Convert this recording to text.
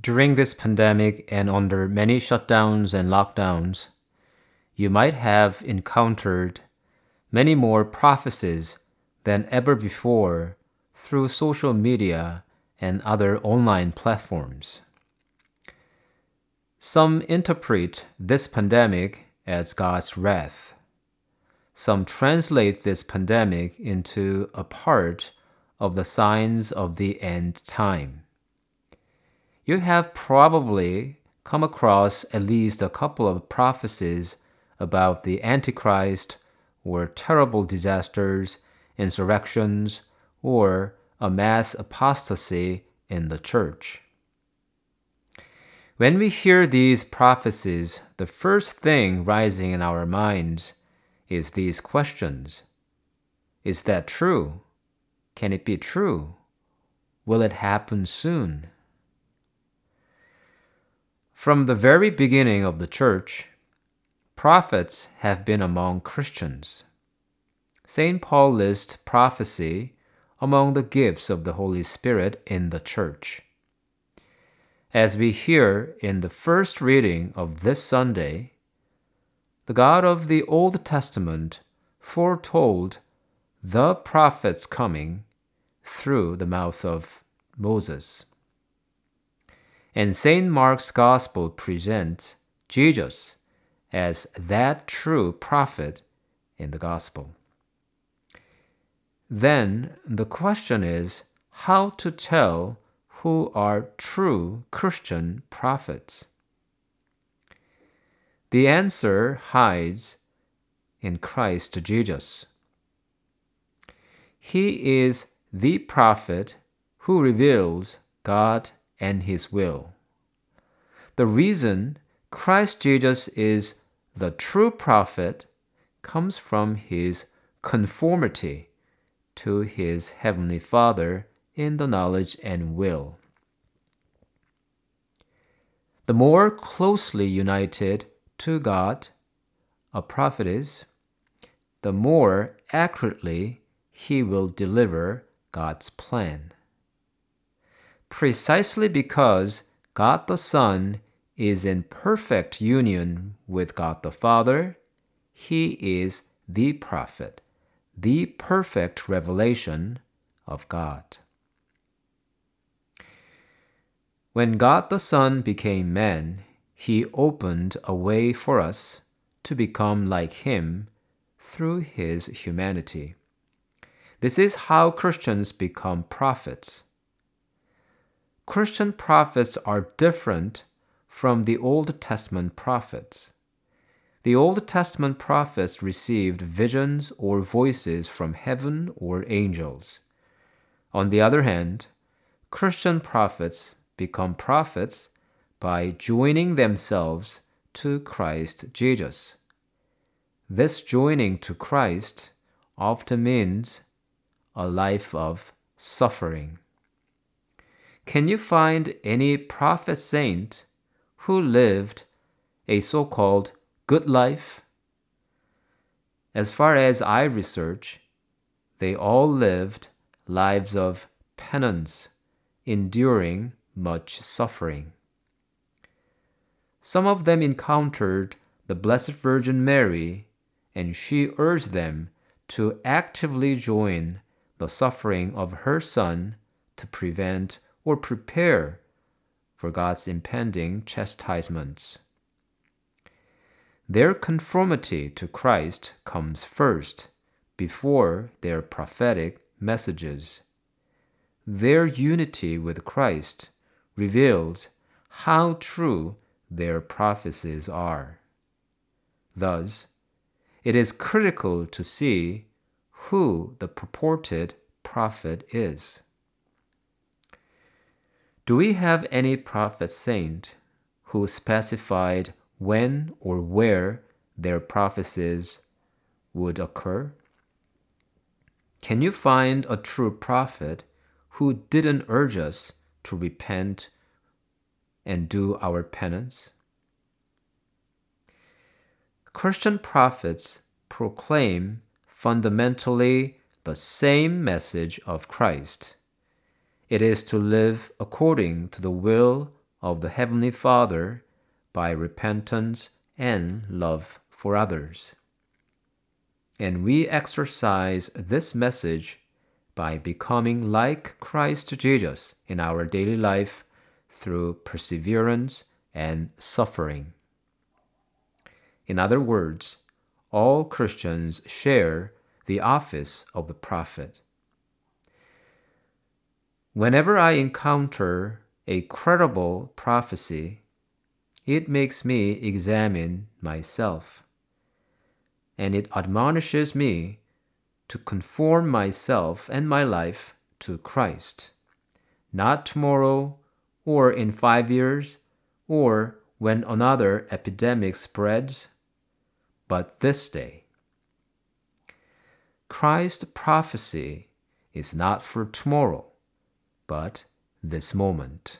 During this pandemic and under many shutdowns and lockdowns, you might have encountered many more prophecies than ever before through social media and other online platforms. Some interpret this pandemic as God's wrath. Some translate this pandemic into a part of the signs of the end time. You have probably come across at least a couple of prophecies about the Antichrist or terrible disasters, insurrections, or a mass apostasy in the church. When we hear these prophecies, the first thing rising in our minds is these questions Is that true? Can it be true? Will it happen soon? From the very beginning of the church, prophets have been among Christians. St. Paul lists prophecy among the gifts of the Holy Spirit in the church. As we hear in the first reading of this Sunday, the God of the Old Testament foretold the prophet's coming through the mouth of Moses. And St. Mark's Gospel presents Jesus as that true prophet in the Gospel. Then the question is how to tell who are true Christian prophets. The answer hides in Christ Jesus. He is the prophet who reveals God and His will. The reason Christ Jesus is the true prophet comes from His conformity to His Heavenly Father in the knowledge and will. The more closely united to God a prophet is, the more accurately he will deliver God's plan. Precisely because God the Son is in perfect union with God the Father, he is the prophet, the perfect revelation of God. When God the Son became man, he opened a way for us to become like him through his humanity. This is how Christians become prophets. Christian prophets are different from the Old Testament prophets. The Old Testament prophets received visions or voices from heaven or angels. On the other hand, Christian prophets become prophets by joining themselves to Christ Jesus. This joining to Christ often means a life of suffering. Can you find any prophet saint who lived a so called good life? As far as I research, they all lived lives of penance, enduring much suffering. Some of them encountered the Blessed Virgin Mary, and she urged them to actively join the suffering of her son to prevent or prepare for God's impending chastisements. Their conformity to Christ comes first before their prophetic messages. Their unity with Christ reveals how true their prophecies are. Thus, it is critical to see who the purported prophet is. Do we have any prophet saint who specified when or where their prophecies would occur? Can you find a true prophet who didn't urge us to repent and do our penance? Christian prophets proclaim fundamentally the same message of Christ. It is to live according to the will of the Heavenly Father by repentance and love for others. And we exercise this message by becoming like Christ Jesus in our daily life through perseverance and suffering. In other words, all Christians share the office of the prophet. Whenever I encounter a credible prophecy, it makes me examine myself, and it admonishes me to conform myself and my life to Christ, not tomorrow or in five years or when another epidemic spreads, but this day. Christ's prophecy is not for tomorrow, but this moment.